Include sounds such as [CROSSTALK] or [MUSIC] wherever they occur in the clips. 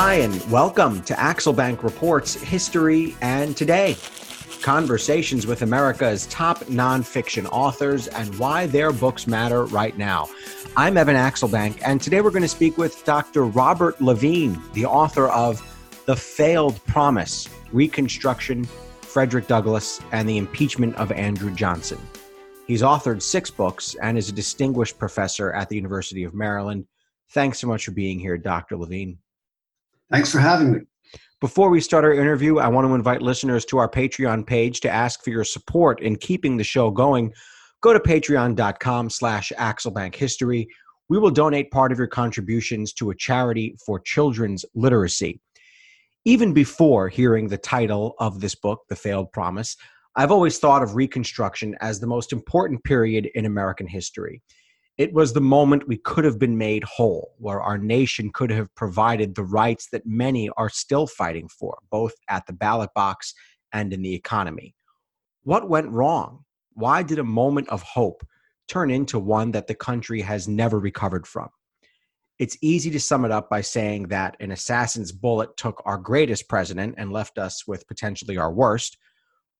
Hi, and welcome to Axelbank Reports History and Today. Conversations with America's top nonfiction authors and why their books matter right now. I'm Evan Axelbank, and today we're going to speak with Dr. Robert Levine, the author of The Failed Promise Reconstruction, Frederick Douglass, and the Impeachment of Andrew Johnson. He's authored six books and is a distinguished professor at the University of Maryland. Thanks so much for being here, Dr. Levine. Thanks for having me. Before we start our interview, I want to invite listeners to our Patreon page to ask for your support in keeping the show going. Go to patreon.com slash axelbankhistory. We will donate part of your contributions to a charity for children's literacy. Even before hearing the title of this book, The Failed Promise, I've always thought of Reconstruction as the most important period in American history. It was the moment we could have been made whole, where our nation could have provided the rights that many are still fighting for, both at the ballot box and in the economy. What went wrong? Why did a moment of hope turn into one that the country has never recovered from? It's easy to sum it up by saying that an assassin's bullet took our greatest president and left us with potentially our worst.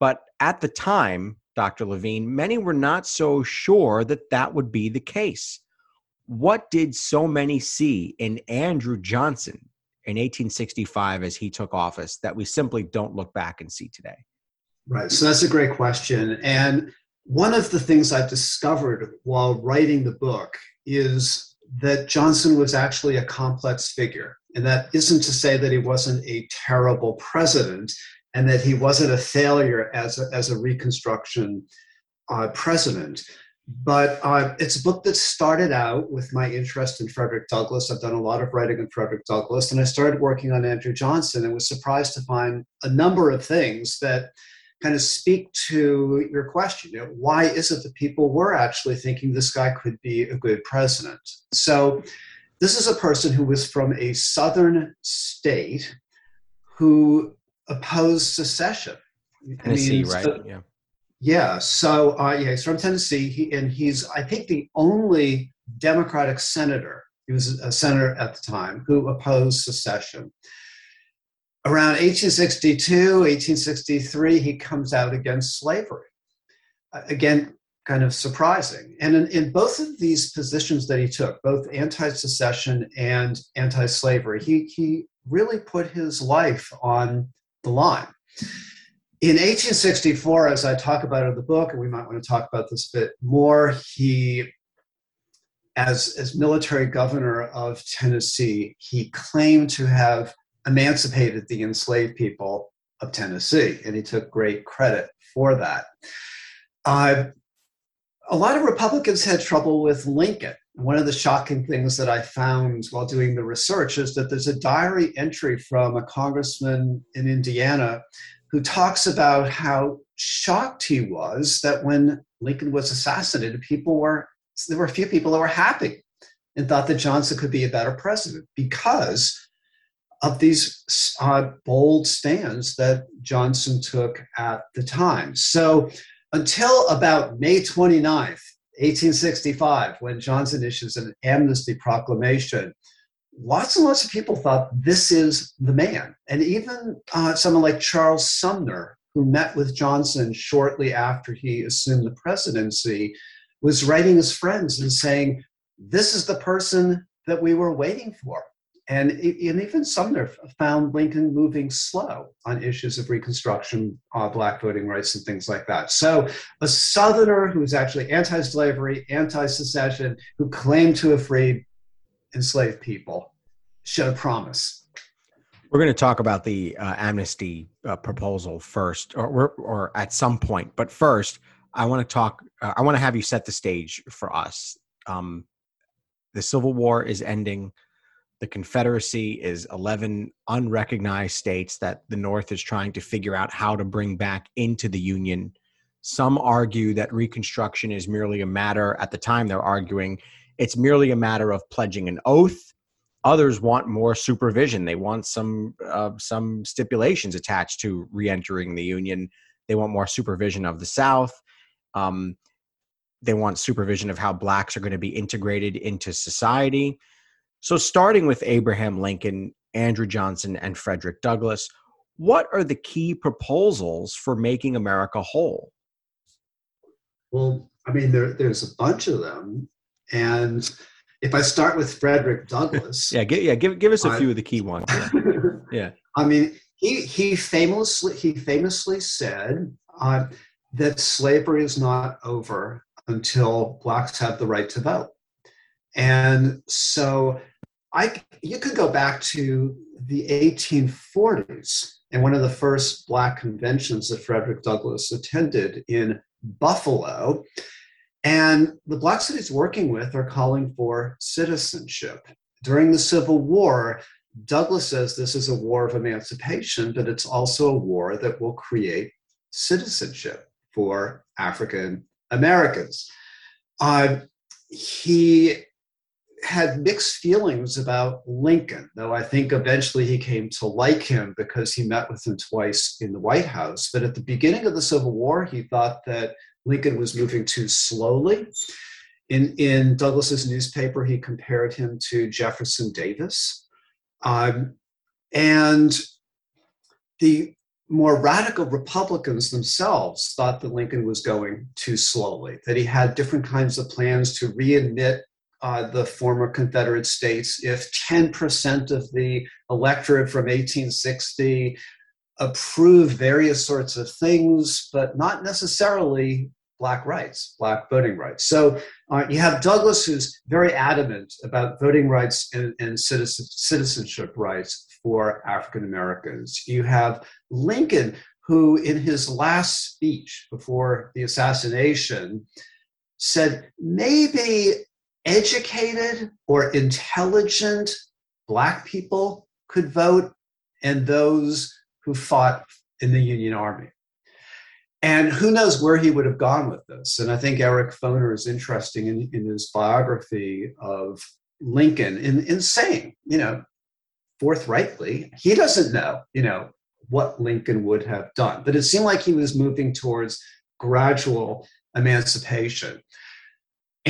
But at the time, Dr. Levine, many were not so sure that that would be the case. What did so many see in Andrew Johnson in 1865 as he took office that we simply don't look back and see today? Right. So that's a great question. And one of the things I've discovered while writing the book is that Johnson was actually a complex figure. And that isn't to say that he wasn't a terrible president and that he wasn't a failure as a, as a Reconstruction uh, president. But uh, it's a book that started out with my interest in Frederick Douglass. I've done a lot of writing on Frederick Douglass, and I started working on Andrew Johnson and was surprised to find a number of things that kind of speak to your question. You know, why is it that people were actually thinking this guy could be a good president? So, this is a person who was from a southern state who opposed secession. Tennessee, I mean, right? So, yeah. Yeah. So, uh, yeah, he's from Tennessee, he, and he's, I think, the only Democratic senator. He was a senator at the time who opposed secession. Around 1862, 1863, he comes out against slavery. Uh, again, kind of surprising. And in, in, both of these positions that he took, both anti secession and anti slavery, he, he really put his life on the line. In 1864, as I talk about in the book, and we might want to talk about this a bit more, he, as, as military governor of Tennessee, he claimed to have emancipated the enslaved people of Tennessee, and he took great credit for that. Uh, a lot of Republicans had trouble with Lincoln one of the shocking things that I found while doing the research is that there's a diary entry from a congressman in Indiana who talks about how shocked he was that when Lincoln was assassinated, people were there were a few people that were happy and thought that Johnson could be a better president because of these uh, bold stands that Johnson took at the time. So until about May 29th, 1865, when Johnson issues an amnesty proclamation, lots and lots of people thought this is the man. And even uh, someone like Charles Sumner, who met with Johnson shortly after he assumed the presidency, was writing his friends and saying, This is the person that we were waiting for. And, and even Sumner found Lincoln moving slow on issues of Reconstruction, uh, black voting rights, and things like that. So, a Southerner who's actually anti slavery, anti secession, who claimed to have freed enslaved people, showed promise. We're going to talk about the uh, amnesty uh, proposal first, or, or at some point. But first, I want to talk, uh, I want to have you set the stage for us. Um, the Civil War is ending the Confederacy is 11 unrecognized states that the North is trying to figure out how to bring back into the Union. Some argue that Reconstruction is merely a matter, at the time they're arguing, it's merely a matter of pledging an oath. Others want more supervision. They want some uh, some stipulations attached to reentering the Union. They want more supervision of the South. Um, they want supervision of how blacks are going to be integrated into society so, starting with Abraham Lincoln Andrew Johnson, and Frederick Douglass. What are the key proposals for making America whole? Well, I mean, there, there's a bunch of them. And if I start with Frederick Douglass. [LAUGHS] yeah, give, yeah, give, give us a I, few of the key ones. Yeah. [LAUGHS] yeah. I mean, he, he famously he famously said uh, that slavery is not over until blacks have the right to vote. And so I you could go back to the 1840s and one of the first black conventions that Frederick Douglass attended in Buffalo. And the blacks that he's working with are calling for citizenship. During the Civil War, Douglass says this is a war of emancipation, but it's also a war that will create citizenship for African Americans. Uh, he had mixed feelings about Lincoln, though I think eventually he came to like him because he met with him twice in the White House. But at the beginning of the Civil War, he thought that Lincoln was moving too slowly. In, in Douglass's newspaper, he compared him to Jefferson Davis. Um, and the more radical Republicans themselves thought that Lincoln was going too slowly, that he had different kinds of plans to readmit uh, the former Confederate states if 10% of the electorate from 1860 approved various sorts of things, but not necessarily black rights, black voting rights. So uh, you have Douglass, who's very adamant about voting rights and, and citizen, citizenship rights for African Americans. You have Lincoln, who in his last speech before the assassination said maybe educated or intelligent black people could vote and those who fought in the Union Army. And who knows where he would have gone with this. And I think Eric Foner is interesting in, in his biography of Lincoln in, in saying, you know, forthrightly, he doesn't know, you know, what Lincoln would have done. But it seemed like he was moving towards gradual emancipation.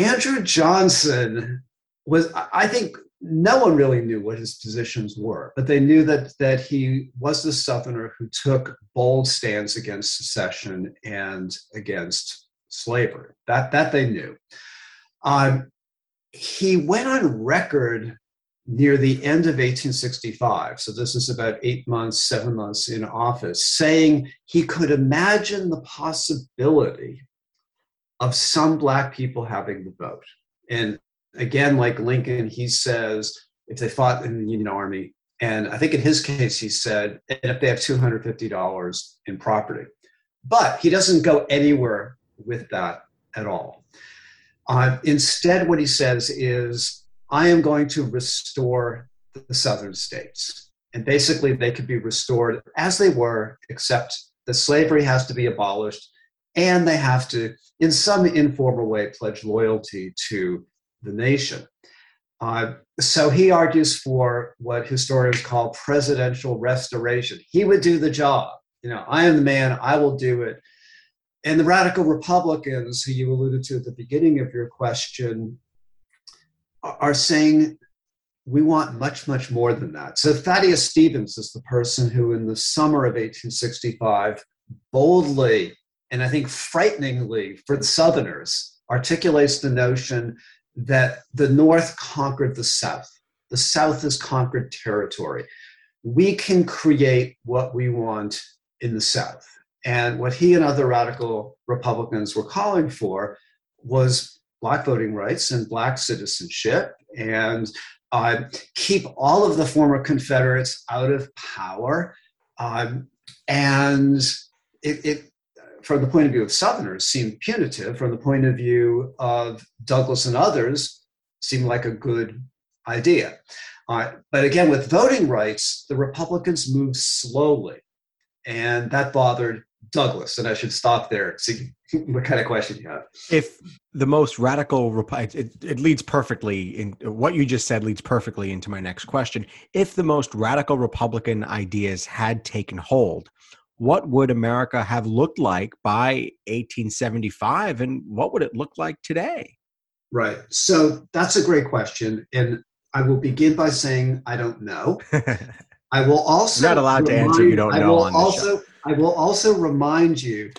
Andrew Johnson was, I think, no one really knew what his positions were, but they knew that that he was the Southerner who took bold stands against secession and against slavery. That that they knew. Um, he went on record near the end of 1865, so this is about eight months, seven months in office, saying he could imagine the possibility of some black people having the vote. And again, like Lincoln, he says if they fought in the Union Army, and I think in his case, he said and if they have $250 in property. But he doesn't go anywhere with that at all. Uh, instead, what he says is, I am going to restore the southern states. And basically, they could be restored as they were, except that slavery has to be abolished and they have to, in some informal way, pledge loyalty to the nation. Uh, so he argues for what historians call presidential restoration. He would do the job. You know, I am the man, I will do it. And the radical Republicans, who you alluded to at the beginning of your question, are saying we want much, much more than that. So Thaddeus Stevens is the person who, in the summer of 1865, boldly and I think frighteningly for the Southerners, articulates the notion that the North conquered the South. The South has conquered territory. We can create what we want in the South. And what he and other radical Republicans were calling for was black voting rights and black citizenship and uh, keep all of the former Confederates out of power. Um, and it, it, from the point of view of Southerners, seemed punitive. From the point of view of Douglass and others, seemed like a good idea. Uh, but again, with voting rights, the Republicans moved slowly, and that bothered Douglass. And I should stop there. See [LAUGHS] what kind of question you have. If the most radical, it, it leads perfectly in what you just said leads perfectly into my next question. If the most radical Republican ideas had taken hold, what would America have looked like by 1875 and what would it look like today? Right. So that's a great question. And I will begin by saying I don't know. [LAUGHS] I will also You're not allowed to answer you don't I know will on also. I will also remind you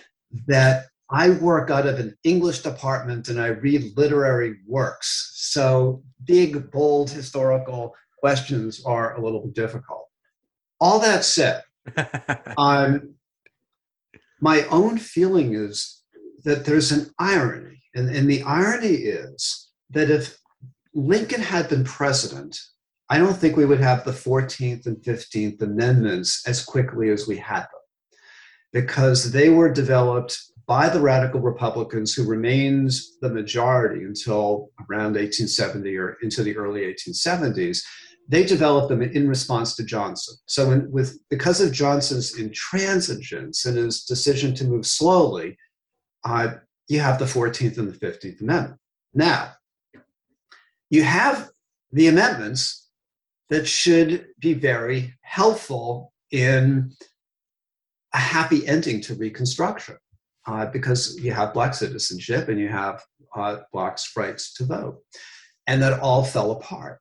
that I work out of an English department and I read literary works. So big, bold historical questions are a little difficult. All that said, um, my own feeling is that there's an irony, and, and the irony is that if Lincoln had been president, I don't think we would have the 14th and 15th Amendments as quickly as we had them because they were developed by the radical Republicans who remained the majority until around 1870 or into the early 1870s. They developed them in response to Johnson. So, in, with because of Johnson's intransigence and his decision to move slowly, uh, you have the 14th and the 15th Amendment. Now, you have the amendments that should be very helpful in a happy ending to Reconstruction uh, because you have Black citizenship and you have uh, Blacks' rights to vote. And that all fell apart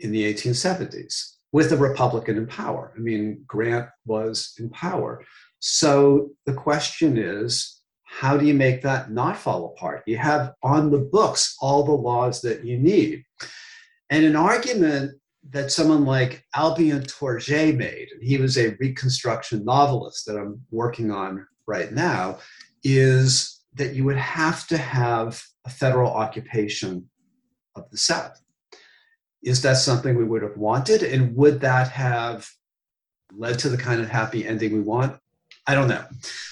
in the 1870s with a Republican in power. I mean, Grant was in power. So the question is, how do you make that not fall apart? You have on the books all the laws that you need. And an argument that someone like Albion Tourgée made, and he was a Reconstruction novelist that I'm working on right now, is that you would have to have a federal occupation of the South. Is that something we would have wanted? And would that have led to the kind of happy ending we want? I don't know.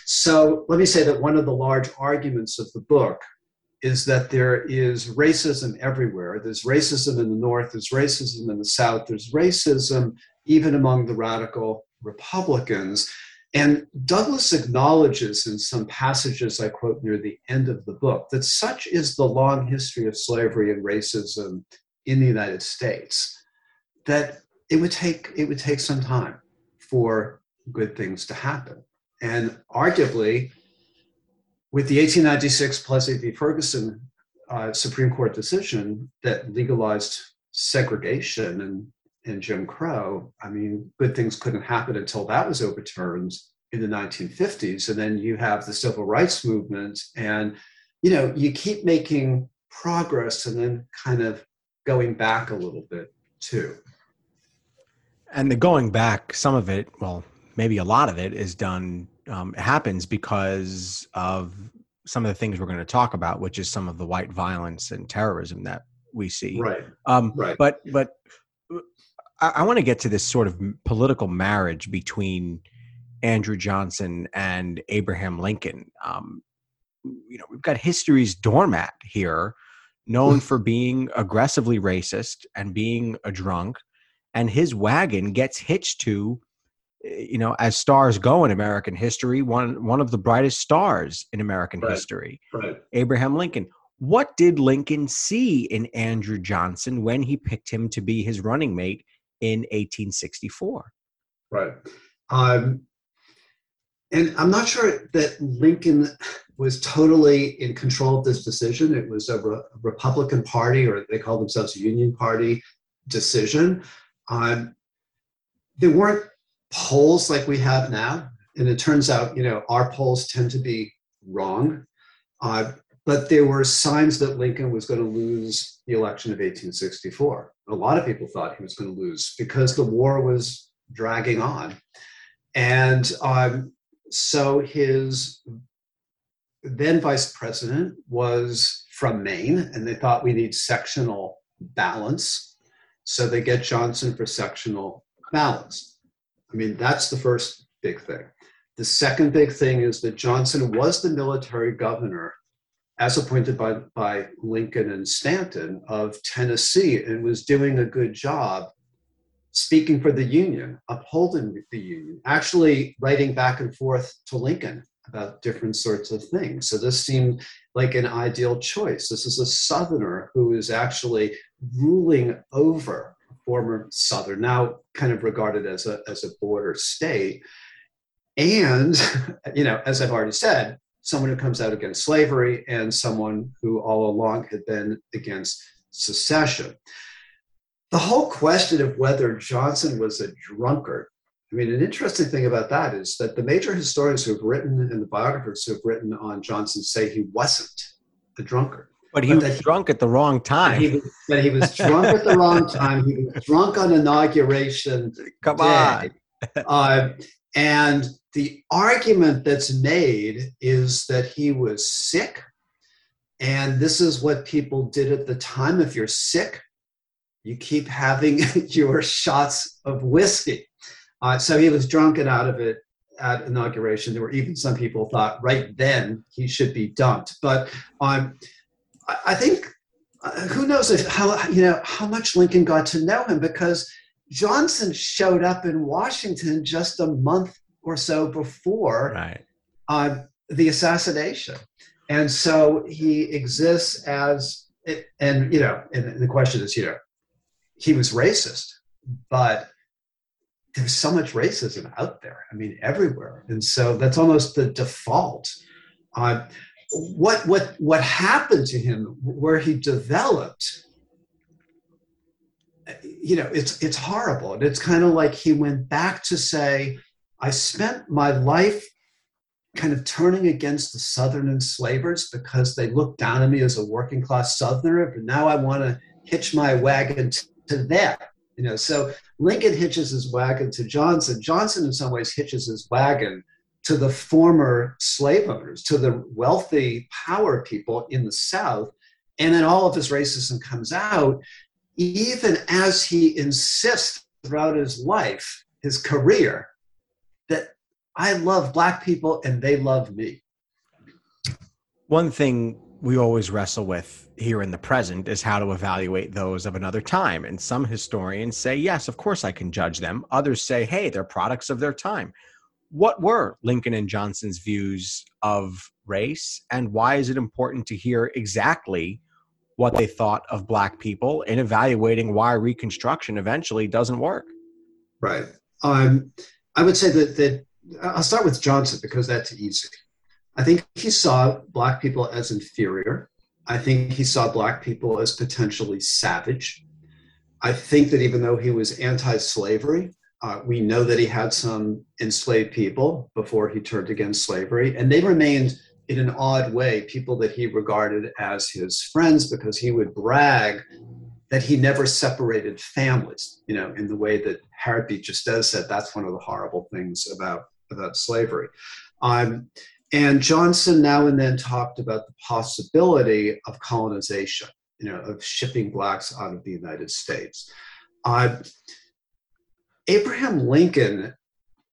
So let me say that one of the large arguments of the book is that there is racism everywhere. There's racism in the North, there's racism in the South, there's racism even among the radical Republicans. And Douglass acknowledges in some passages I quote near the end of the book that such is the long history of slavery and racism in the United States that it would take it would take some time for good things to happen. And arguably, with the 1896 Plessy v. Ferguson uh, Supreme Court decision that legalized segregation and, and Jim Crow, I mean, good things couldn't happen until that was overturned in the 1950s. And then you have the civil rights movement, and you know, you keep making progress and then kind of going back a little bit too. And the going back, some of it, well, maybe a lot of it is done um, happens because of some of the things we're going to talk about, which is some of the white violence and terrorism that we see. Right. Um, Right. But but uh, I, I want to get to this sort of political marriage between Andrew Johnson and Abraham Lincoln. Um, you know, we've got history's doormat here, known [LAUGHS] for being aggressively racist and being a drunk, and his wagon gets hitched to you know, as stars go in American history, one one of the brightest stars in American Right. history, Right. Abraham Lincoln. What did Lincoln see in Andrew Johnson when he picked him to be his running mate in 1864? Right. Um, and I'm not sure that Lincoln was totally in control of this decision. It was a Re- Republican Party, or they call themselves a Union Party decision. Um, there weren't polls like we have now. And it turns out, you know, our polls tend to be wrong. Uh, but there were signs that Lincoln was going to lose the election of 1864. A lot of people thought he was going to lose because the war was dragging on. And um, so his then vice president was from Maine, and they thought we need sectional balance. So they get Johnson for sectional balance. I mean, that's the first big thing. The second big thing is that Johnson was the military governor, as appointed by, by Lincoln and Stanton, of Tennessee, and was doing a good job speaking for the Union, upholding the Union, actually writing back and forth to Lincoln about different sorts of things. So this seemed like an ideal choice. This is a Southerner who is actually ruling over a former Southern, now kind of regarded as a, as a border state. And, [LAUGHS] you know, as I've already said, someone who comes out against slavery and someone who all along had been against secession. the whole question of whether Johnson was a drunkard. I mean, an interesting thing about that is that the major historians who have written and the biographers who have written on Johnson say he wasn't a drunkard. But he but was drunk at the wrong time. He was, but he was drunk at the wrong time. He was drunk on inauguration. [LAUGHS] Come day. on. uh, and the argument that's made is that he was sick. And this is what people did at the time. If you're sick, you keep having [LAUGHS] your shots of whiskey. Uh, so he was drunk and out of it at inauguration. There were even some people thought right then he should be dumped. But um, I think uh, who knows if how you know how much Lincoln got to know him because Johnson showed up in Washington just a month or so before right. uh, the assassination, and so he exists as and you know and the question is you know he was racist, but there's so much racism out there. I mean, everywhere, and so that's almost the default. Uh, what what what happened to him, where he developed, you know, it's it's horrible, and it's kind of like he went back to say, I spent my life kind of turning against the Southern enslavers because they looked down on me as a working class Southerner, but now I want to hitch my wagon to them. You know, so Lincoln hitches his wagon to Johnson. Johnson, in some ways, hitches his wagon to the former slave owners, to the wealthy power people in the South. And then all of his racism comes out, even as he insists throughout his life, his career, that I love Black people and they love me. One thing we always wrestle with here in the present is how to evaluate those of another time. And some historians say, yes, of course I can judge them. Others say, hey, they're products of their time. What were Lincoln and Johnson's views of race, and why is it important to hear exactly what they thought of Black people in evaluating why Reconstruction eventually doesn't work? Right. Um, I would say that, that I'll start with Johnson because that's easy. I think he saw Black people as inferior. I think he saw Black people as potentially savage. I think that even though he was anti slavery, uh, we know that he had some enslaved people before he turned against slavery, and they remained in an odd way people that he regarded as his friends because he would brag that he never separated families, you know, in the way that Harriet Beecher Stowe said that's one of the horrible things about, about slavery. Um, and Johnson now and then talked about the possibility of colonization, you know, of shipping blacks out of the United States. Uh, Abraham Lincoln,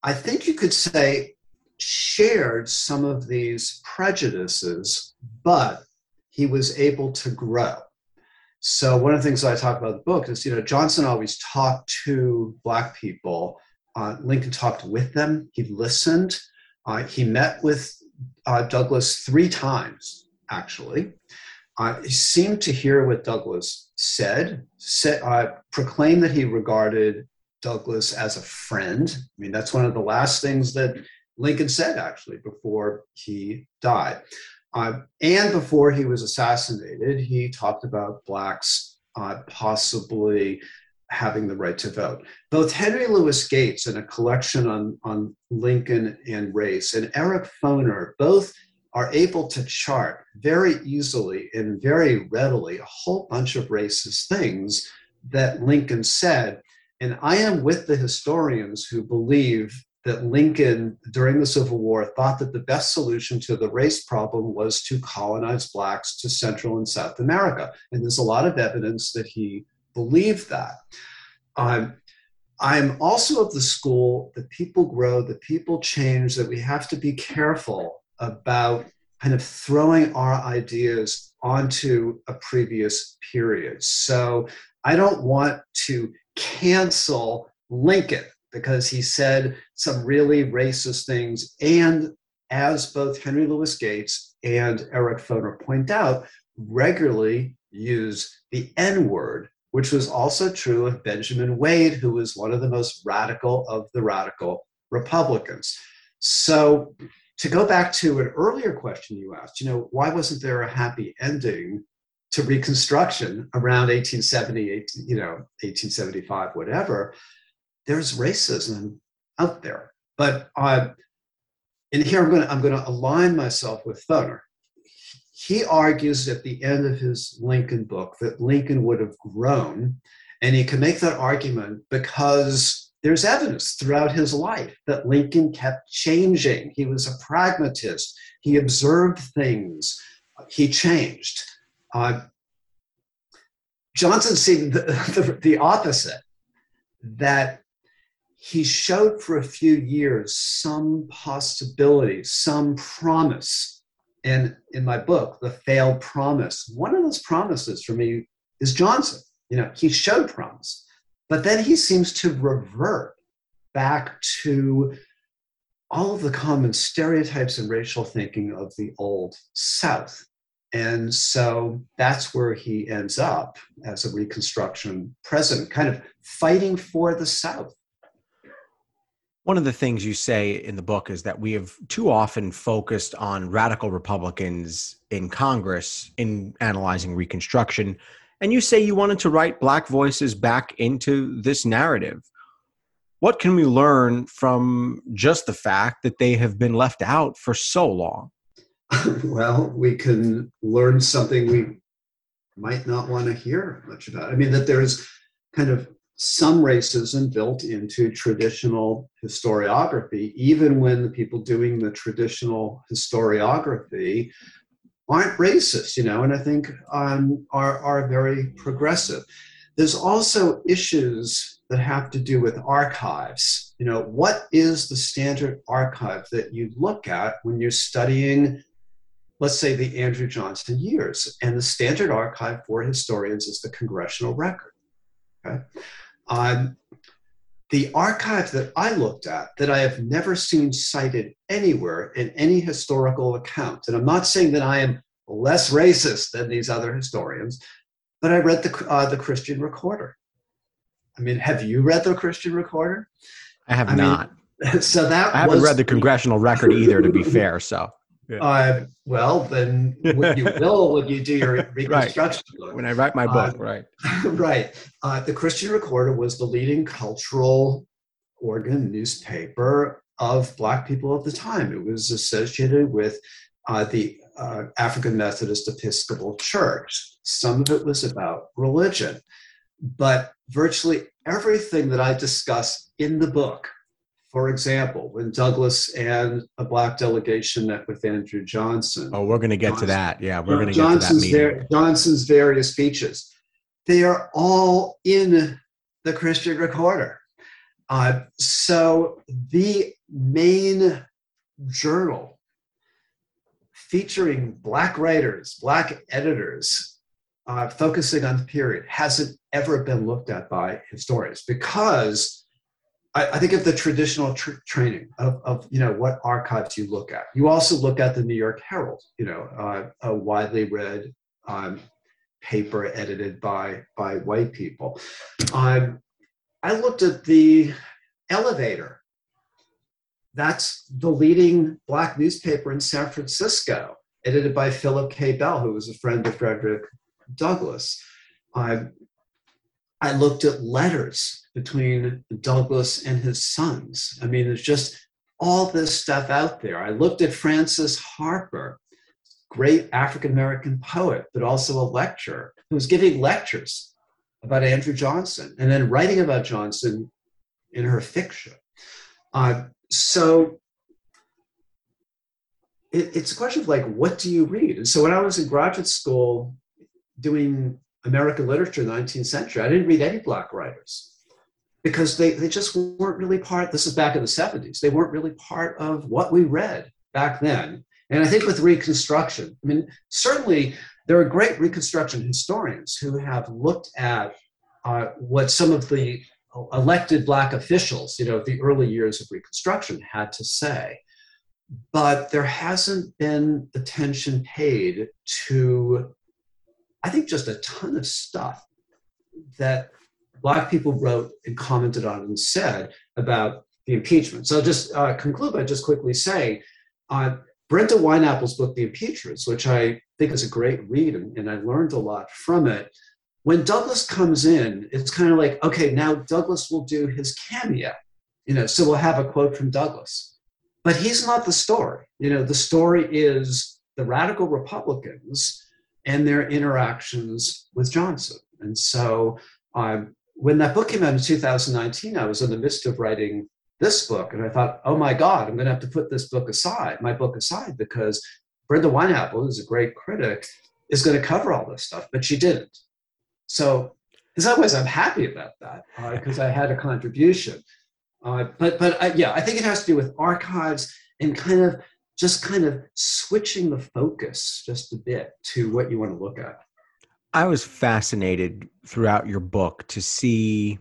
I think you could say, shared some of these prejudices, but he was able to grow. So one of the things I talk about in the book is, you know, Johnson always talked to black people. Uh, Lincoln talked with them. He listened. Uh, he met with uh, Douglass three times, actually. Uh, he seemed to hear what Douglass said, said uh, proclaimed that he regarded Douglass as a friend. I mean, that's one of the last things that Lincoln said, actually, before he died. Uh, and before he was assassinated, he talked about Blacks uh, possibly having the right to vote. Both Henry Louis Gates in a collection on, on Lincoln and race and Eric Foner both are able to chart very easily and very readily a whole bunch of racist things that Lincoln said. And I am with the historians who believe that Lincoln, during the Civil War, thought that the best solution to the race problem was to colonize blacks to Central and South America. And there's a lot of evidence that he believe that. Um, I'm also of the school that people grow, that people change, that we have to be careful about kind of throwing our ideas onto a previous period. So I don't want to cancel Lincoln because he said some really racist things. And as both Henry Louis Gates and Eric Foner point out, regularly use the N word which was also true of Benjamin Wade, who was one of the most radical of the radical Republicans. So, to go back to an earlier question you asked, you know, why wasn't there a happy ending to Reconstruction around 1870, 18, you know, 1875, whatever, there's racism out there. But uh, and here I'm going to I'm going to align myself with Foner. He argues at the end of his Lincoln book that Lincoln would have grown, and he can make that argument because there's evidence throughout his life that Lincoln kept changing. He was a pragmatist. He observed things. He changed. Uh, Johnson seemed [LAUGHS] the, the, the opposite, that he showed for a few years some possibility, some promise. And in my book, The Failed Promise, one of those promises for me is Johnson. You know, he showed promise, but then he seems to revert back to all of the common stereotypes and racial thinking of the old South. And so that's where he ends up as a Reconstruction president, kind of fighting for the South. One of the things you say in the book is that we have too often focused on radical Republicans in Congress in analyzing Reconstruction. And you say you wanted to write Black voices back into this narrative. What can we learn from just the fact that they have been left out for so long? [LAUGHS] well, we can learn something we might not want to hear much about. I mean, that there's kind of some racism built into traditional historiography, even when the people doing the traditional historiography aren't racist, you know, and I think um, are, are very progressive. There's also issues that have to do with archives. You know, what is the standard archive that you look at when you're studying let's say the Andrew Johnson years. And the standard archive for historians is the congressional record. Okay? Um, the archive that I looked at that I have never seen cited anywhere in any historical account, and I'm not saying that I am less racist than these other historians, but I read the, uh, the Christian Recorder. I mean, have you read the Christian Recorder? I have I not. Mean, [LAUGHS] so that I haven't read the congressional record either, to be fair. So yeah. Uh, well, then what you [LAUGHS] will when you do your [LAUGHS] reconstruction right. book. When I write my book, uh, right. [LAUGHS] right. Uh, the Christian Recorder was the leading cultural organ newspaper of Black people of the time. It was associated with uh, the uh, African Methodist Episcopal Church. Some of it was about religion. But virtually everything that I discuss in the book for example, when Douglass and a black delegation met with Andrew Johnson. Oh, we're going to get Johnson, to that. Yeah, we're going to get to that meeting. Johnson's various speeches. They are all in the Christian Recorder. Uh, so the main journal featuring black writers, black editors, uh, focusing on the period hasn't ever been looked at by historians because I, I think of the traditional tr- training of, of, you know what archives you look at. You also look at the New York Herald, you know, uh, a widely read um, paper edited by by white people. Um, I looked at the Elevator. That's the leading black newspaper in San Francisco, edited by Philip K. Bell, who was a friend of Frederick Douglass. Um, I looked at letters between Douglass and his sons. I mean, there's just all this stuff out there. I looked at Frances Harper, great African American poet, but also a lecturer who was giving lectures about Andrew Johnson and then writing about Johnson in her fiction. Uh, so it, it's a question of like, what do you read? And so when I was in graduate school doing American literature in the 19th century. I didn't read any black writers because they, they just weren't really part, this is back in the 70s, they weren't really part of what we read back then. And I think with Reconstruction, I mean, certainly there are great Reconstruction historians who have looked at uh, what some of the elected black officials, you know, the early years of Reconstruction had to say. But there hasn't been attention paid to I think just a ton of stuff that Black people wrote and commented on and said about the impeachment. So I'll just uh, conclude by just quickly saying uh, Brenda Wineapple's book, The Impeachers, which I think is a great read and, and I learned a lot from it. When Douglass comes in, it's kind of like, okay, now Douglass will do his cameo. You know, so we'll have a quote from Douglass. But he's not the story. You know, the story is the radical Republicans and their interactions with Johnson. And so um, when that book came out in 2019, I was in the midst of writing this book. And I thought, oh my God, I'm going to have to put this book aside, my book aside, because Brenda Wineapple, who's a great critic, is going to cover all this stuff. But she didn't. So in some ways, I'm happy about that because uh, I had a contribution. Uh, but but uh, yeah, I think it has to do with archives and kind of just kind of switching the focus just a bit to what you want to look at. I was fascinated throughout your book to see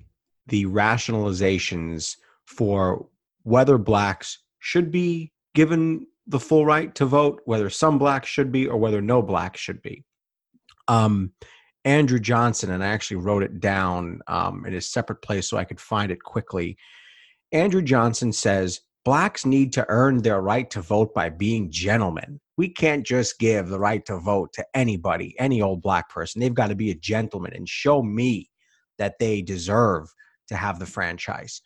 the rationalizations for whether blacks should be given the full right to vote, whether some blacks should be, or whether no blacks should be. Um, Andrew Johnson, and I actually wrote it down um, in a separate place so I could find it quickly. Andrew Johnson says blacks need to earn their right to vote by being gentlemen. We can't just give the right to vote to anybody, any old black person. They've got to be a gentleman and show me that they deserve to have the franchise.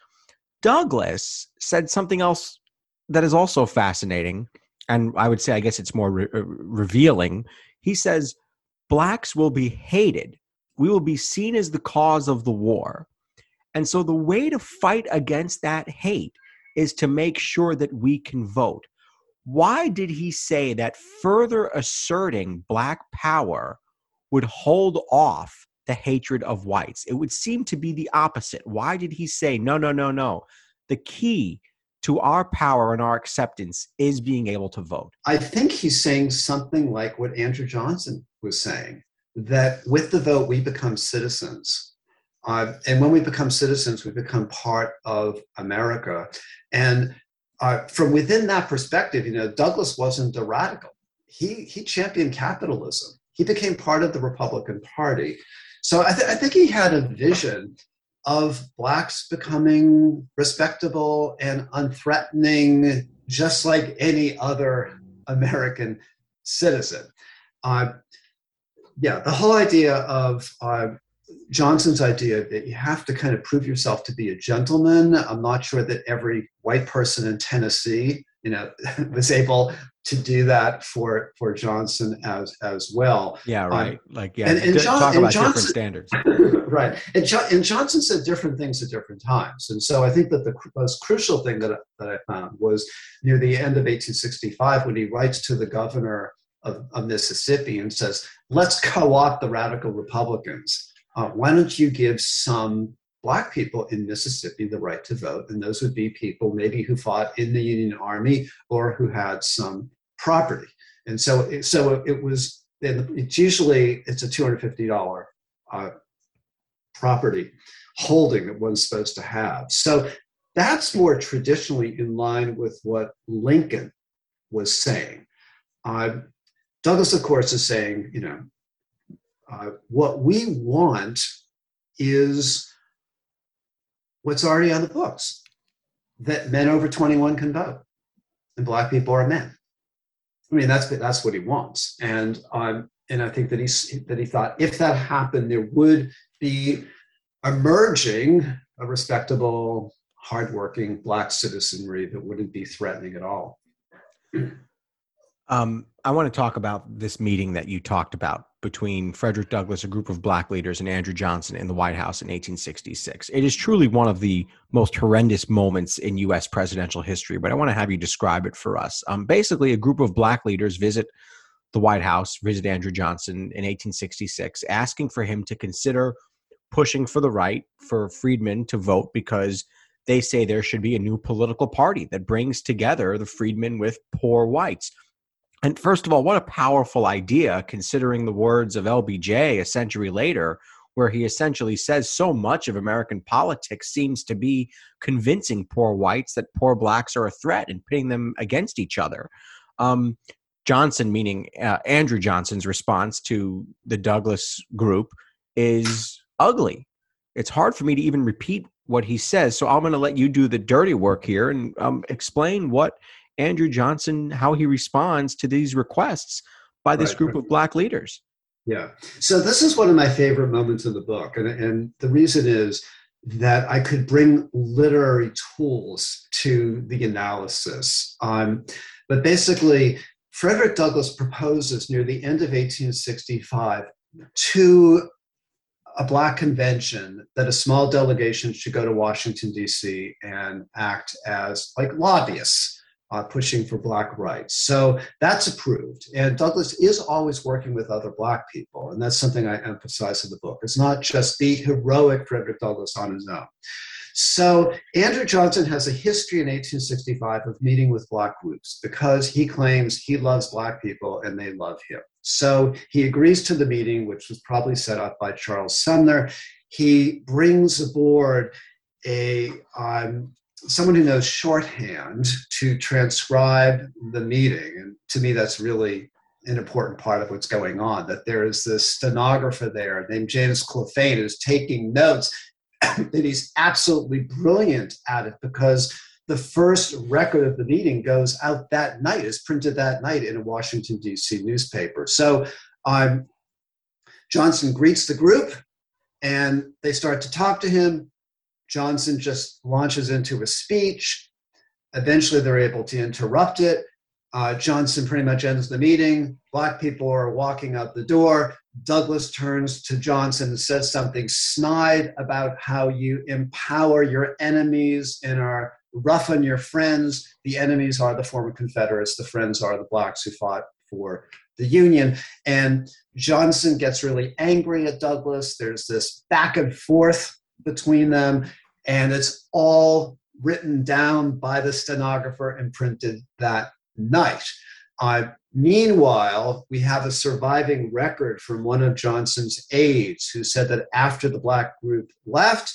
Douglass said something else that is also fascinating, and I would say, I guess it's more re- uh, revealing. He says, Blacks will be hated. We will be seen as the cause of the war. And so the way to fight against that hate is to make sure that we can vote. Why did he say that further asserting black power would hold off the hatred of whites? It would seem to be the opposite. Why did he say, no, no, no, no? The key to our power and our acceptance is being able to vote. I think he's saying something like what Andrew Johnson was saying that with the vote, we become citizens. And when we become citizens, we become part of America. And uh, from within that perspective, you know, Douglass wasn't a radical. He, he championed capitalism. He became part of the Republican Party. So I, th- I think he had a vision of blacks becoming respectable and unthreatening, just like any other American citizen. Uh, yeah, the whole idea of uh, Johnson's idea that you have to kind of prove yourself to be a gentleman. I'm not sure that every white person in Tennessee, you know, [LAUGHS] was able to do that for for Johnson as as well. Yeah, um, right. Um, like yeah, and, and John, talk about Johnson, different standards. [LAUGHS] right, and, John, and Johnson said different things at different times, and so I think that the most crucial thing that that I found was near the end of 1865 when he writes to the governor of, of Mississippi and says, "Let's co-opt the radical Republicans." Uh, why don't you give some black people in Mississippi the right to vote? And those would be people maybe who fought in the Union Army or who had some property. And so, so it was. It's usually it's a two hundred fifty dollar uh, property holding that one's supposed to have. So that's more traditionally in line with what Lincoln was saying. Uh, Douglass, of course, is saying, you know, uh, what we want is what's already on the books that men over 21 can vote and black people are men. I mean, that's that's what he wants, and um, and I think that he that he thought if that happened, there would be emerging a respectable, hardworking black citizenry that wouldn't be threatening at all. Um, I want to talk about this meeting that you talked about between Frederick Douglass, a group of black leaders, and Andrew Johnson in the White House in 1866. It is truly one of the most horrendous moments in U.S. presidential history, but I want to have you describe it for us. Um, basically, a group of black leaders visit the White House, visit Andrew Johnson in 1866, asking for him to consider pushing for the right for freedmen to vote because they say there should be a new political party that brings together the freedmen with poor whites. And first of all, what a powerful idea considering the words of LBJ a century later, where he essentially says so much of American politics seems to be convincing poor whites that poor blacks are a threat and pitting them against each other. Um, Johnson, meaning uh, Andrew Johnson's response to the Douglass group, is ugly. It's hard for me to even repeat what he says, so I'm going to let you do the dirty work here and um, explain what Andrew Johnson how he responds to these requests by this Right, group of black leaders. Yeah. So this is one of my favorite moments in the book. And, and the reason is that I could bring literary tools to the analysis. Um, but basically, Frederick Douglass proposes near the end of 1865 to a black convention that a small delegation should go to Washington, D.C. and act as like lobbyists uh, pushing for black rights. So that's approved. And Douglass is always working with other black people. And that's something I emphasize in the book. It's not just the heroic Frederick Douglass on his own. So Andrew Johnson has a history in 1865 of meeting with black groups because he claims he loves black people and they love him. So he agrees to the meeting, which was probably set up by Charles Sumner. He brings aboard a um, someone who knows shorthand to transcribe the meeting. And to me, that's really an important part of what's going on. That there is this stenographer there named James Clephane who's taking notes, [COUGHS] and he's absolutely brilliant at it because the first record of the meeting goes out that night, is printed that night in a Washington, D.C. newspaper. So um, Johnson greets the group and they start to talk to him. Johnson just launches into a speech. Eventually, they're able to interrupt it. Uh, Johnson pretty much ends the meeting. Black people are walking out the door. Douglass turns to Johnson and says something snide about how you empower your enemies and are roughen your friends. The enemies are the former Confederates, the friends are the blacks who fought for the Union. And Johnson gets really angry at Douglass. There's this back and forth between them, and it's all written down by the stenographer and printed that night. Uh, meanwhile, we have a surviving record from one of Johnson's aides who said that after the black group left,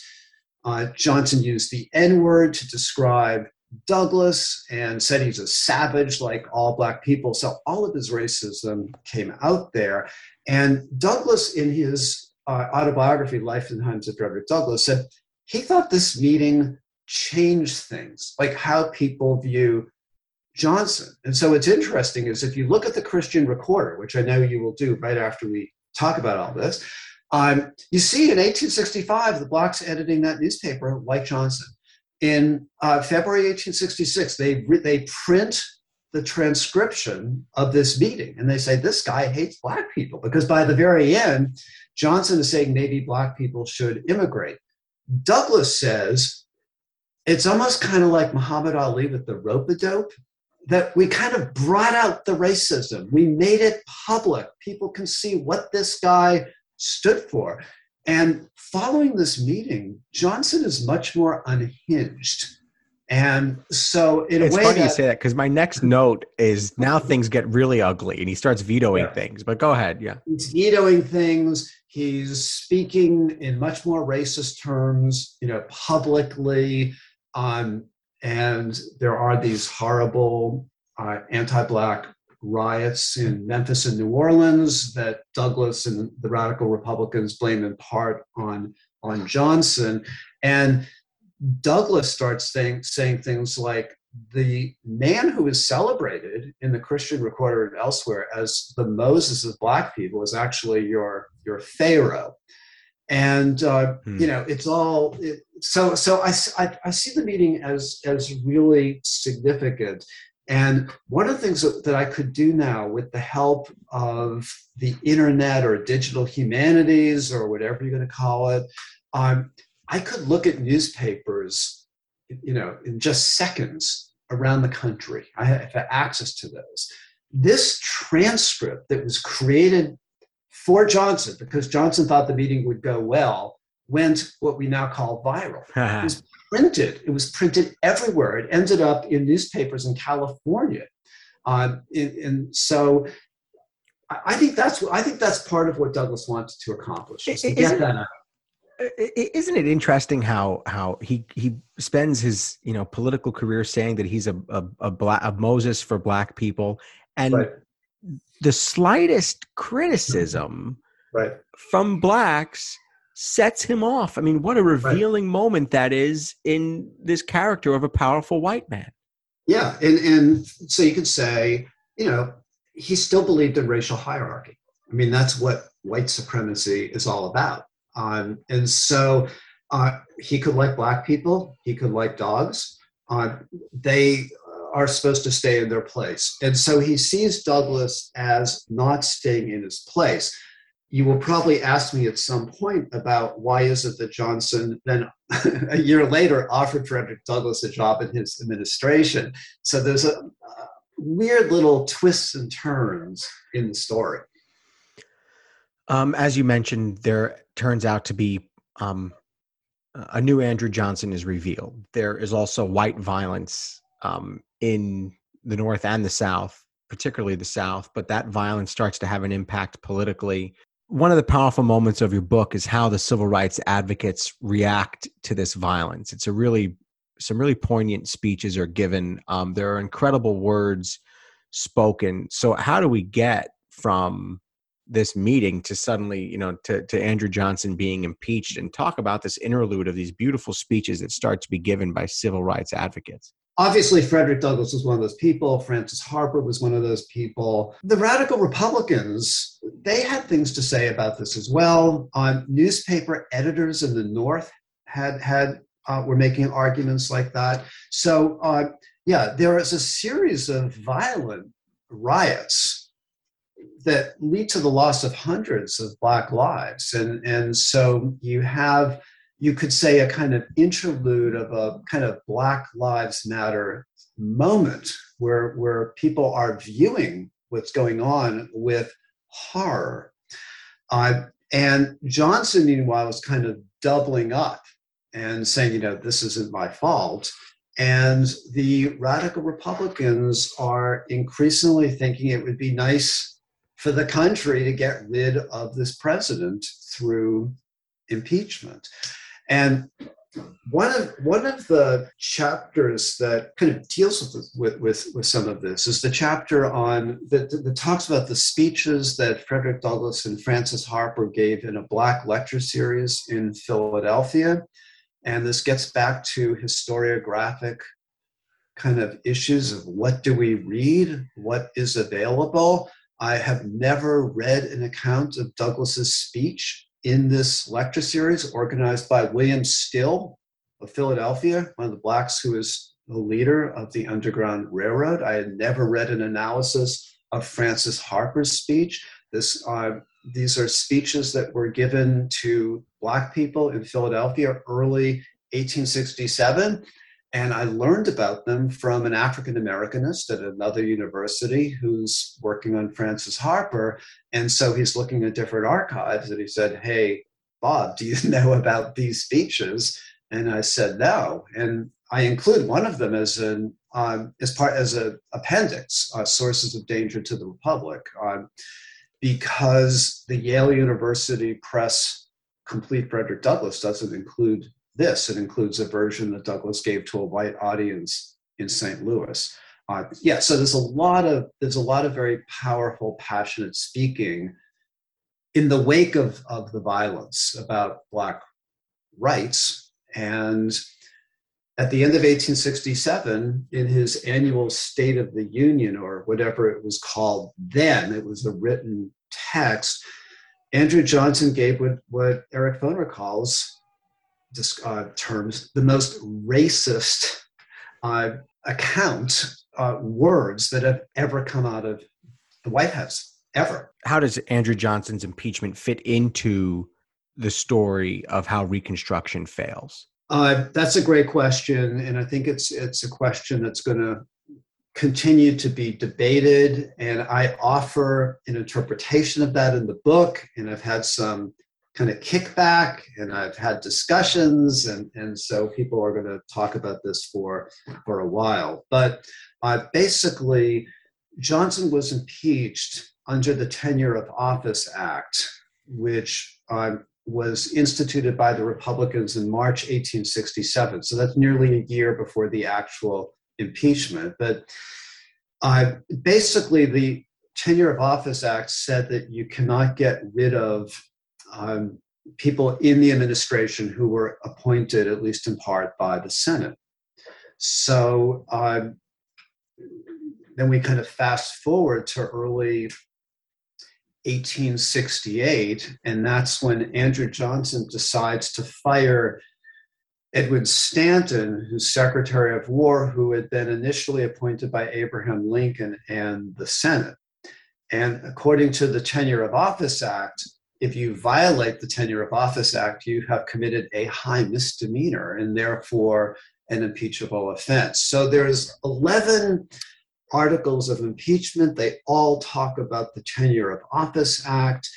uh, Johnson used the N word to describe Douglass and said he's a savage like all black people. So all of his racism came out there. And Douglass, in his uh, autobiography, Life and Times of Frederick Douglass, said he thought this meeting changed things, like how people view Johnson. And so what's interesting is if you look at the Christian Recorder, which I know you will do right after we talk about all this, um, you see in 1865 the blacks editing that newspaper like Johnson. In uh, February 1866, they they print the transcription of this meeting, and they say this guy hates black people because by the very end, Johnson is saying maybe black people should immigrate. douglass says it's almost kind of like Muhammad Ali with the rope a dope that we kind of brought out the racism. We made it public. People can see what this guy stood for. And following this meeting, Johnson is much more unhinged. And so, in it's a way, funny that, you say that because my next note is now things get really ugly, and he starts vetoing Yeah. things. But go ahead, yeah. he's vetoing things. He's speaking in much more racist terms, you know, publicly. Um, and there are these horrible uh, anti-black riots in Memphis and New Orleans that Douglass and the radical Republicans blame in part on on Johnson. And Douglass starts saying, saying things like the man who is celebrated in the Christian Recorder and elsewhere as the Moses of black people is actually your your Pharaoh, and uh, Hmm. you know it's all it, so. So I, I I see the meeting as as really significant. And one of the things that, that I could do now with the help of the internet or digital humanities or whatever you're going to call it, um, I could look at newspapers, you know, in just seconds around the country. I have access to those. This transcript that was created for Johnson, because Johnson thought the meeting would go well, went what we now call viral. [LAUGHS] It was printed. It was printed everywhere. It ended up in newspapers in California, um, and, and so I I think that's I think that's part of what Douglass wanted to accomplish. Was to get isn't- that out. Isn't it interesting how how he he spends his you know political career saying that he's a a, a, black, a Moses for black people, and Right, the slightest criticism mm-hmm. right. from blacks sets him off. I mean, what a revealing moment that is in this character of a powerful white man. Yeah, and and so you could say, you know, he still believed in racial hierarchy. I mean, that's what white supremacy is all about. Um, and so uh, he could like black people, he could like dogs. Uh, they are supposed to stay in their place. And so he sees Douglass as not staying in his place. You will probably ask me at some point about why is it that Johnson then [LAUGHS] a year later offered Frederick Douglass a job in his administration. So there's a, a weird little twists and turns in the story. Um, as you mentioned, there turns out to be um, a new Andrew Johnson is revealed. There is also white violence um, in the North and the South, particularly the South, but that violence starts to have an impact politically. One of the powerful moments of your book is how the civil rights advocates react to this violence. It's a really, some really poignant speeches are given. Um, there are incredible words spoken. So, how do we get from this meeting to suddenly, you know, to, to Andrew Johnson being impeached and talk about this interlude of these beautiful speeches that start to be given by civil rights advocates? Obviously, Frederick Douglass was one of those people. Frances Harper was one of those people. The radical Republicans, they had things to say about this as well. Um, newspaper editors in the North had had uh, were making arguments like that. So, uh, yeah, there is a series of violent riots that lead to the loss of hundreds of black lives, and and so you have you could say, a kind of interlude of a kind of Black Lives Matter moment where, where people are viewing what's going on with horror. Uh, and Johnson, meanwhile, was kind of doubling up and saying, you know, this isn't my fault. And the radical Republicans are increasingly thinking it would be nice for the country to get rid of this president through impeachment. And one of one of the chapters that kind of deals with with with, some of this is the chapter on that, that talks about the speeches that Frederick Douglass and Frances Harper gave in a Black lecture series in Philadelphia, and this gets back to historiographic kind of issues of what do we read, what is available. I have never read an account of Douglass's speech in this lecture series organized by William Still of Philadelphia, one of the blacks who is the leader of the Underground Railroad. I had never read an analysis of Frances Harper's speech. This, uh, these are speeches that were given to black people in Philadelphia early 1867 and I learned about them from an African Americanist at another university who's working on Frances Harper. And so he's looking at different archives and he said, Hey, Bob, do you [LAUGHS] know about these speeches? And I said, No. And I include one of them as an um, as part as an appendix, uh, sources of danger to the republic, um, because the Yale University Press Complete Frederick Douglass doesn't include this. It includes a version that Douglass gave to a white audience in St. Louis. Uh, yeah, so there's a lot of there's a lot of very powerful, passionate speaking in the wake of, of the violence about black rights. And at the end of 1867, in his annual State of the Union, or whatever it was called then, it was a written text. Andrew Johnson gave what, what Eric Foner calls uh, terms, the most racist uh, account, uh, words that have ever come out of the White House, ever. How does Andrew Johnson's impeachment fit into the story of how Reconstruction fails? Uh, that's a great question, and I think it's it's a question that's going to continue to be debated. And I offer an interpretation of that in the book, and I've had some kind of kickback and I've had discussions and, and so people are going to talk about this for for a while. But uh, basically, Johnson was impeached under the Tenure of Office Act, which uh, was instituted by the Republicans in March 1867. So that's nearly a year before the actual impeachment. But uh, basically, the Tenure of Office Act said that you cannot get rid of um, people in the administration who were appointed, at least in part, by the Senate. So um, then we kind of fast forward to early 1868, and that's when Andrew Johnson decides to fire Edwin Stanton, who's Secretary of War, who had been initially appointed by Abraham Lincoln and the Senate. And according to the Tenure of Office Act, if you violate the Tenure of Office Act, you have committed a high misdemeanor and therefore an impeachable offense. So there's 11 articles of impeachment. They all talk about the Tenure of Office Act.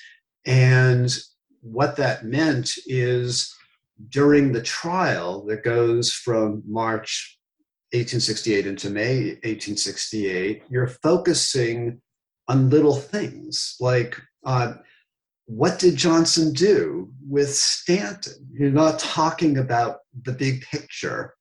And what that meant is during the trial that goes from March 1868 into May 1868, you're focusing on little things like uh, what did Johnson do with Stanton? You're not talking about the big picture.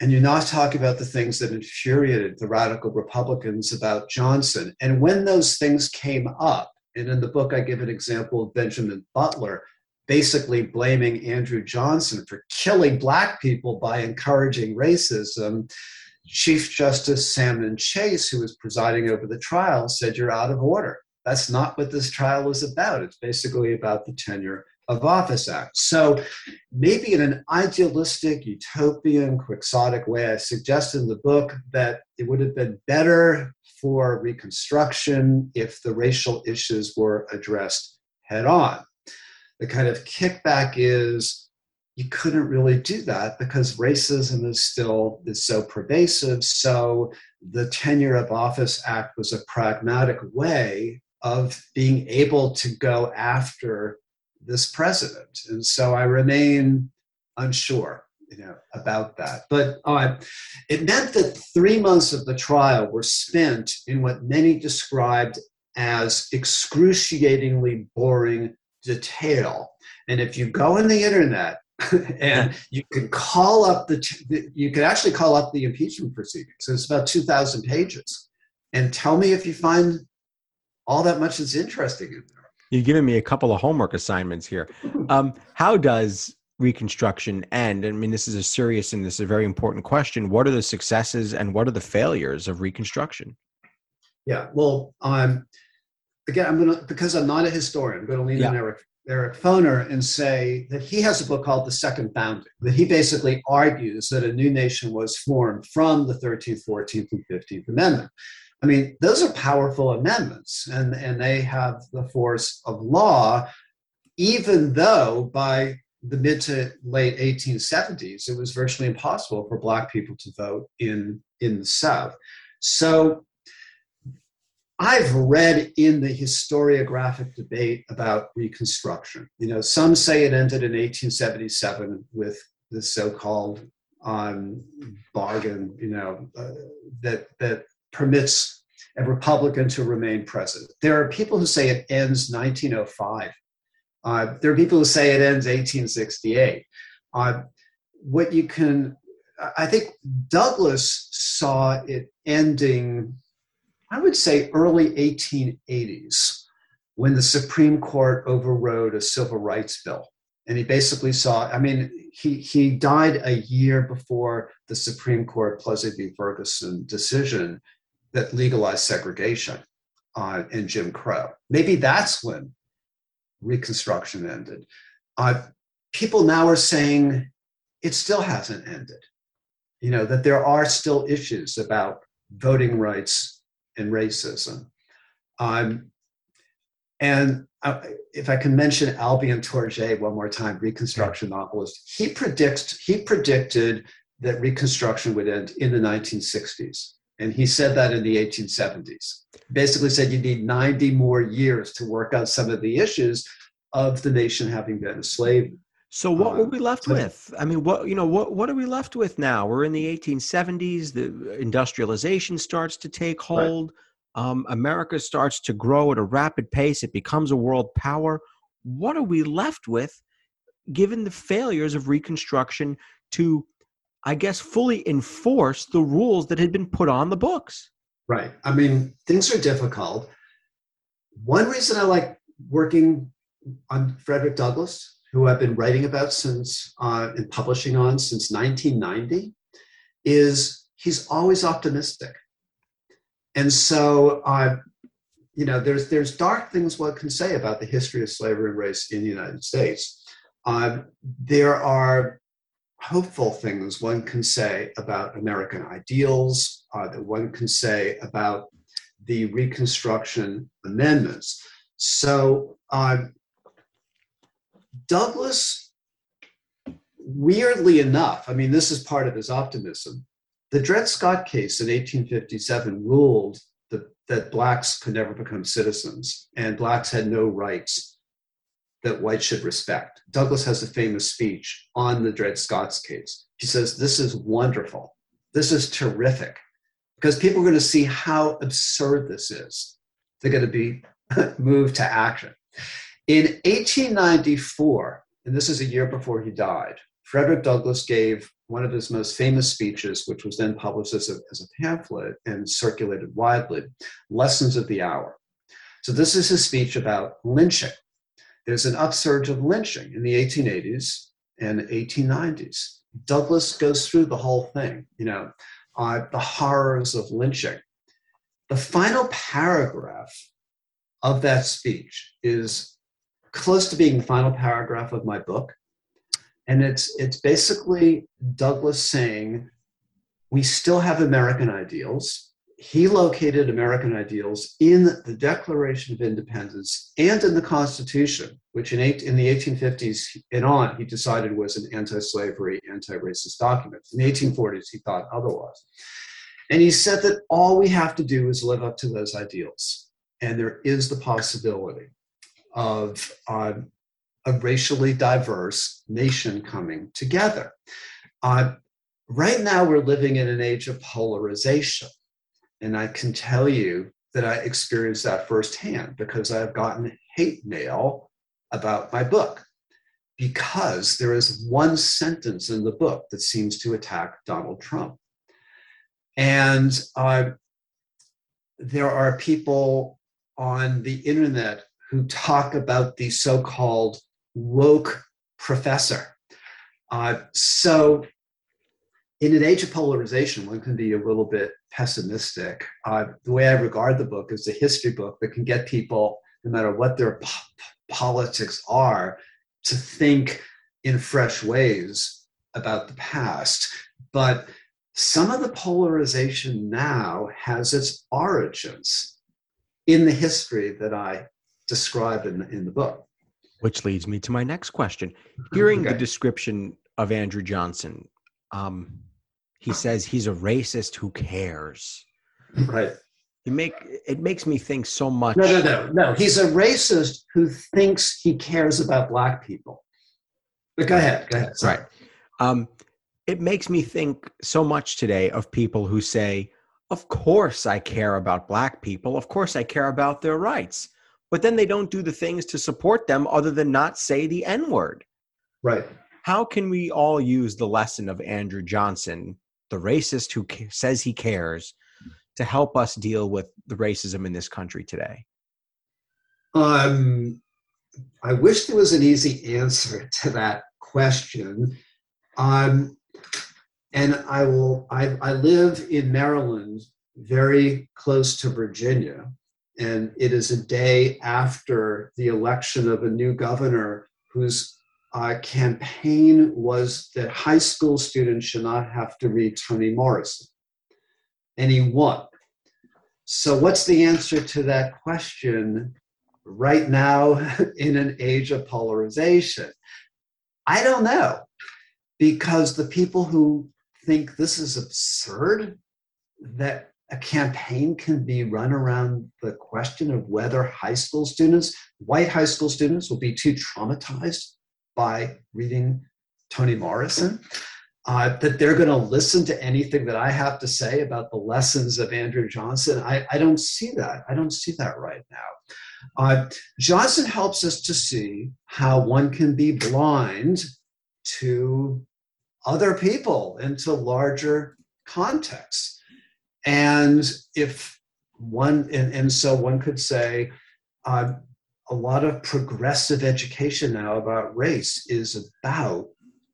And you're not talking about the things that infuriated the radical Republicans about Johnson. And when those things came up, and in the book I give an example of Benjamin Butler basically blaming Andrew Johnson for killing black people by encouraging racism, Chief Justice Salmon Chase, who was presiding over the trial, said, You're out of order. That's not what this trial is about. It's basically about the tenure of Office Act. So maybe in an idealistic, utopian, quixotic way, I suggest in the book that it would have been better for Reconstruction if the racial issues were addressed head on. The kind of kickback is you couldn't really do that because racism is still is so pervasive. So the Tenure of Office Act was a pragmatic way of being able to go after this president. And so I remain unsure you know, about that. But uh, it meant that three months of the trial were spent in what many described as excruciatingly boring detail. And if you go on the internet [LAUGHS] and you can call up the, you can actually call up the impeachment proceedings. It's about 2,000 pages. And tell me if you find all that much that's interesting in there. You're giving me a couple of homework assignments here. [LAUGHS] Um, how does Reconstruction end? I mean, this is a serious and this is a very important question. What are the successes and what are the failures of Reconstruction? Yeah, well, um, again, I'm gonna because I'm not a historian. I'm going to lean yeah. on Eric Eric Foner and say that he has a book called The Second Founding. That he basically argues that a new nation was formed from the 13th, 14th, and 15th Amendment. I mean, those are powerful amendments and, and they have the force of law, even though by the mid to late 1870s, it was virtually impossible for Black people to vote in, in the South. So I've read in the historiographic debate about Reconstruction. You know, some say it ended in 1877 with the so-called um, bargain, you know, uh, that that permits a Republican to remain president. There are people who say it ends 1905. Uh, there are people who say it ends 1868. Uh, what you can, I think Douglass saw it ending, I would say, early 1880s when the Supreme Court overrode a civil rights bill. And he basically saw, I mean, he, he died a year before the Supreme Court Plessy v. Ferguson decision that legalized segregation uh, Jim Crow. Maybe that's when Reconstruction ended. Uh, people now are saying it still hasn't ended. You know, that there are still issues about voting rights and racism. Um, and uh, if I can mention Albion Tourgée one more time, Reconstruction novelist, he predicts he predicted that Reconstruction would end in the 1960s. And he said that in the 1870s. Basically said you need 90 more years to work out some of the issues of the nation having been a slave. So what were we left with? I mean, what you know, what what are we left with now? We're in the 1870s. The industrialization starts to take hold. Right. Um, America starts to grow at a rapid pace. It becomes a world power. What are we left with, given the failures of Reconstruction to I guess, fully enforce the rules that had been put on the books. Right. I mean, things are difficult. One reason I like working on Frederick Douglass, who I've been writing about since uh, and publishing on since 1990, is he's always optimistic. and so, uh, you know, there's there's dark things one can say about the history of slavery and race in the United States. Uh, there are hopeful things one can say about American ideals, uh, that one can say about the Reconstruction amendments. So uh, Douglass, weirdly enough, I mean, this is part of his optimism. The Dred Scott case in 1857 ruled that, that blacks could never become citizens and blacks had no rights that whites should respect. Douglass has a famous speech on the Dred Scott's case. He says, This is wonderful. This is terrific because people are going to see how absurd this is. They're going to be [LAUGHS] moved to action. In 1894, and this is a year before he died, Frederick Douglass gave one of his most famous speeches, which was then published as a, as a pamphlet and circulated widely Lessons of the Hour. So, this is his speech about lynching. There's an upsurge of lynching in the 1880s and 1890s. Douglass goes through the whole thing, you know, uh, the horrors of lynching. The final paragraph of that speech is close to being the final paragraph of my book. And it's, it's basically Douglass saying, we still have American ideals. He located American ideals in the Declaration of Independence and in the Constitution, which in, eight, in the 1850s and on he decided was an anti slavery, anti racist document. In the 1840s, he thought otherwise. And he said that all we have to do is live up to those ideals. And there is the possibility of uh, a racially diverse nation coming together. Uh, right now, we're living in an age of polarization. And I can tell you that I experienced that firsthand because I've gotten hate mail about my book because there is one sentence in the book that seems to attack Donald Trump. And uh, there are people on the internet who talk about the so called woke professor. Uh, so, in an age of polarization, one can be a little bit pessimistic. Uh, the way I regard the book is a history book that can get people, no matter what their po- politics are, to think in fresh ways about the past. But some of the polarization now has its origins in the history that I describe in, in the book. Which leads me to my next question. Hearing okay. the description of Andrew Johnson, um, he says he's a racist who cares. Right. You make it makes me think so much. No, no, no, no. He's a racist who thinks he cares about black people. But go ahead. Go ahead. Sorry. Right. Um, it makes me think so much today of people who say, "Of course, I care about black people. Of course, I care about their rights." but then they don't do the things to support them other than not say the N word. Right. How can we all use the lesson of Andrew Johnson, the racist who says he cares, to help us deal with the racism in this country today? Um, I wish there was an easy answer to that question. Um, and I will. I, I live in Maryland, very close to Virginia, and it is a day after the election of a new governor whose uh, campaign was that high school students should not have to read Toni Morrison. And he won. So, what's the answer to that question right now [LAUGHS] in an age of polarization? I don't know, because the people who think this is absurd, that a campaign can be run around the question of whether high school students, white high school students, will be too traumatized by reading Toni Morrison. Uh, that they're going to listen to anything that I have to say about the lessons of Andrew Johnson. I, I don't see that. I don't see that right now. Uh, Johnson helps us to see how one can be blind to other people and to larger contexts. And if one, and, and so one could say, uh, a lot of progressive education now about race is about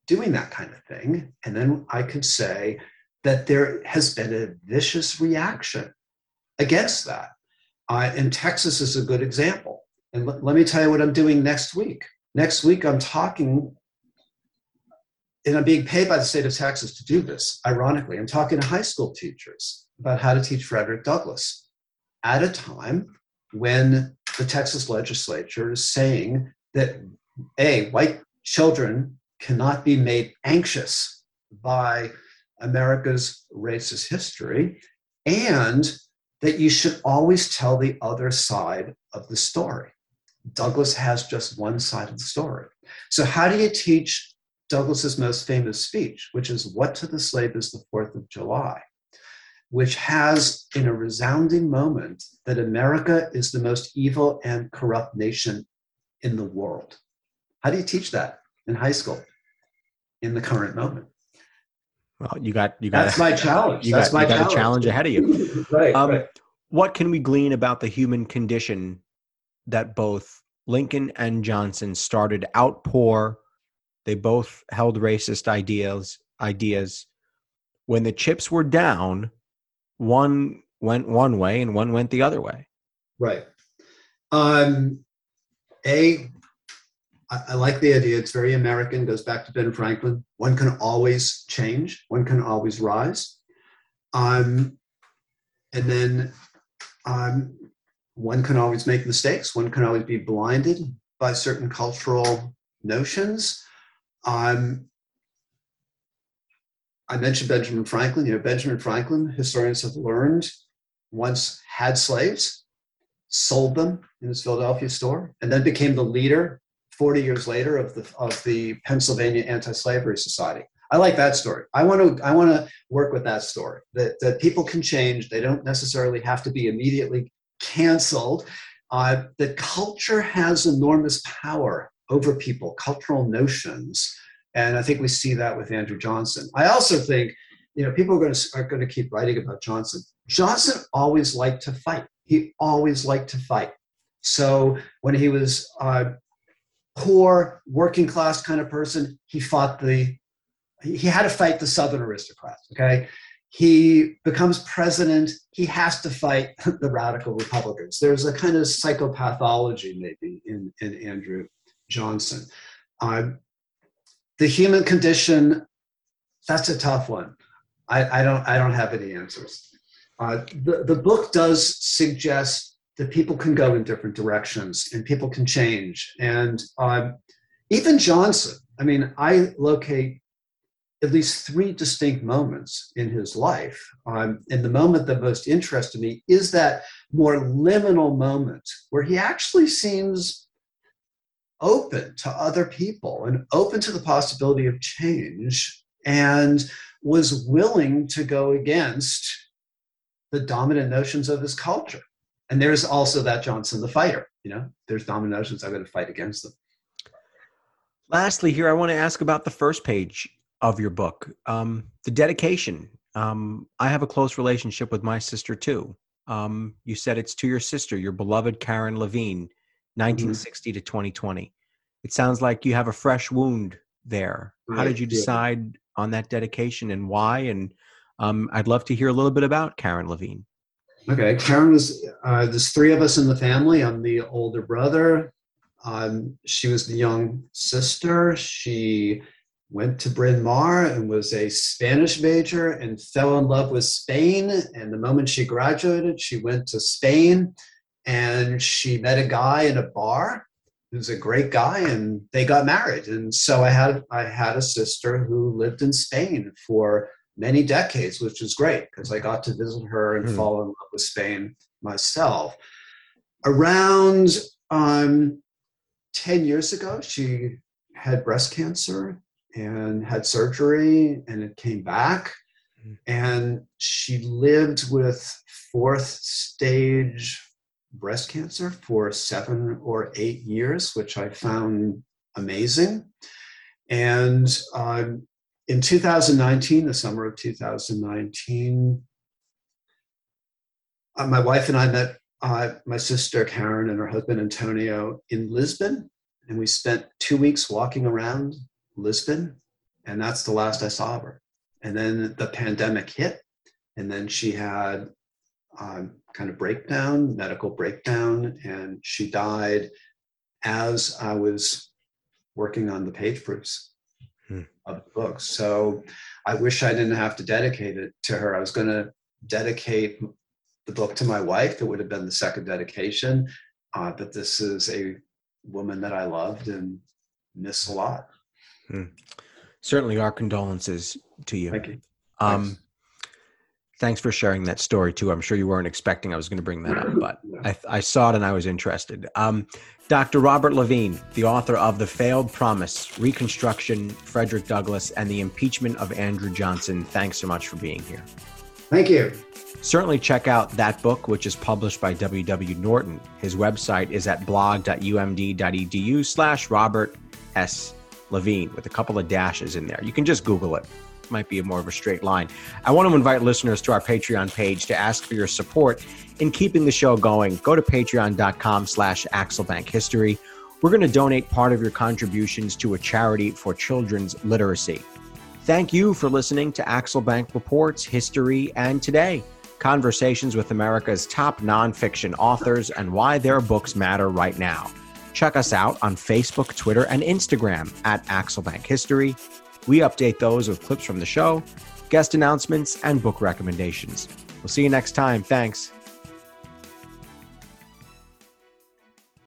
doing that kind of thing. And then I could say that there has been a vicious reaction against that. Uh, and Texas is a good example. And l- let me tell you what I'm doing next week. Next week, I'm talking, and I'm being paid by the state of Texas to do this, ironically. I'm talking to high school teachers about how to teach Frederick Douglass at a time when the Texas legislature is saying that, A, white children cannot be made anxious by America's racist history, and that you should always tell the other side of the story. Douglass has just one side of the story. So, how do you teach Douglass's most famous speech, which is What to the Slave is the Fourth of July, which has in a resounding moment that America is the most evil and corrupt nation in the world? How do you teach that in high school in the current moment? Well, you got you got that's my challenge. You that's got, my you got challenge. a challenge ahead of you. [LAUGHS] right, Um, right. What can we glean about the human condition that both Lincoln and Johnson started out poor? They both held racist ideas. Ideas. When the chips were down, one went one way and one went the other way. Right. Um, a, I, I like the idea. It's very American. Goes back to Ben Franklin. One can always change. One can always rise. Um, and then um, one can always make mistakes. One can always be blinded by certain cultural notions. Um, I mentioned Benjamin Franklin. You know, Benjamin Franklin, historians have learned, once had slaves, sold them in his Philadelphia store, and then became the leader 40 years later of the, of the Pennsylvania Anti-Slavery Society. I like that story. I want to I want to work with that story. That that people can change. They don't necessarily have to be immediately canceled. Uh, that culture has enormous power over people, cultural notions, and I think we see that with Andrew Johnson. I also think, you know, people are going to are going to keep writing about Johnson. Johnson always liked to fight. He always liked to fight. So when he was uh, poor, working class kind of person, he fought the he had to fight the Southern aristocrats. Okay, he becomes president. He has to fight [LAUGHS] the radical Republicans. There's a kind of psychopathology maybe in in Andrew Johnson. Uh, the human condition that's a tough one. I, I don't I don't have any answers. Uh, the the book does suggest that people can go in different directions and people can change. And um, even Johnson, I mean, I locate at least three distinct moments in his life. Um, and the moment that most interested me is that more liminal moment where he actually seems open to other people and open to the possibility of change and was willing to go against the dominant notions of his culture. And there's also that Johnson the fighter, you know, there's dominant notions, I'm going to fight against them. Lastly, here, I want to ask about the first page of your book um, the dedication. Um, I have a close relationship with my sister too. Um, you said it's to your sister, your beloved Karen Levine, 1960 mm-hmm. to 2020. It sounds like you have a fresh wound there. Right. How did you decide yeah. on that dedication and why? And um, I'd love to hear a little bit about Karen Levine. Okay, Karen was, uh, there's three of us in the family. I'm the older brother. Um, she was the young sister. She went to Bryn Mawr and was a Spanish major and fell in love with Spain. And the moment she graduated, she went to Spain and she met a guy in a bar who's a great guy and they got married. And so I had I had a sister who lived in Spain for many decades, which was great because I got to visit her and mm. fall in love with Spain myself. Around um, 10 years ago, she had breast cancer and had surgery and it came back. Mm. And she lived with fourth stage breast cancer for seven or eight years, which I found amazing. And um, in 2019, the summer of 2019, uh, my wife and I met uh, my sister Karen and her husband Antonio in Lisbon, and we spent two weeks walking around Lisbon, and that's the last I saw of her. And then the pandemic hit, and then she had um, kind of breakdown, medical breakdown, and she died as I was working on the page proofs hmm. of the book. So I wish I didn't have to dedicate it to her. I was going to dedicate the book to my wife. It would have been the second dedication. Uh, but this is a woman that I loved and miss a lot. Hmm. Certainly, our condolences to you. Thank you. Um, thanks for sharing that story too. I'm sure you weren't expecting I was going to bring that up, [LAUGHS] but I, I saw it and I was interested. Um, Dr. Robert Levine, the author of The Failed Promise, Reconstruction, Frederick Douglass, and the Impeachment of Andrew Johnson, thanks so much for being here. Thank you. Certainly check out that book, which is published by W.W. Norton. His website is at blog.umd.edu slash Robert S. Levine with a couple of dashes in there. You can just Google it. Might be more of a straight line. I want to invite listeners to our Patreon page to ask for your support in keeping the show going. Go to patreon.com slash Axelbank History. We're going to donate part of your contributions to a charity for children's literacy. Thank you for listening to Axelbank Reports History and Today conversations with America's top nonfiction authors and why their books matter right now. Check us out on Facebook, Twitter, and Instagram at Axelbank History. We update those with clips from the show, guest announcements, and book recommendations. We'll see you next time. Thanks.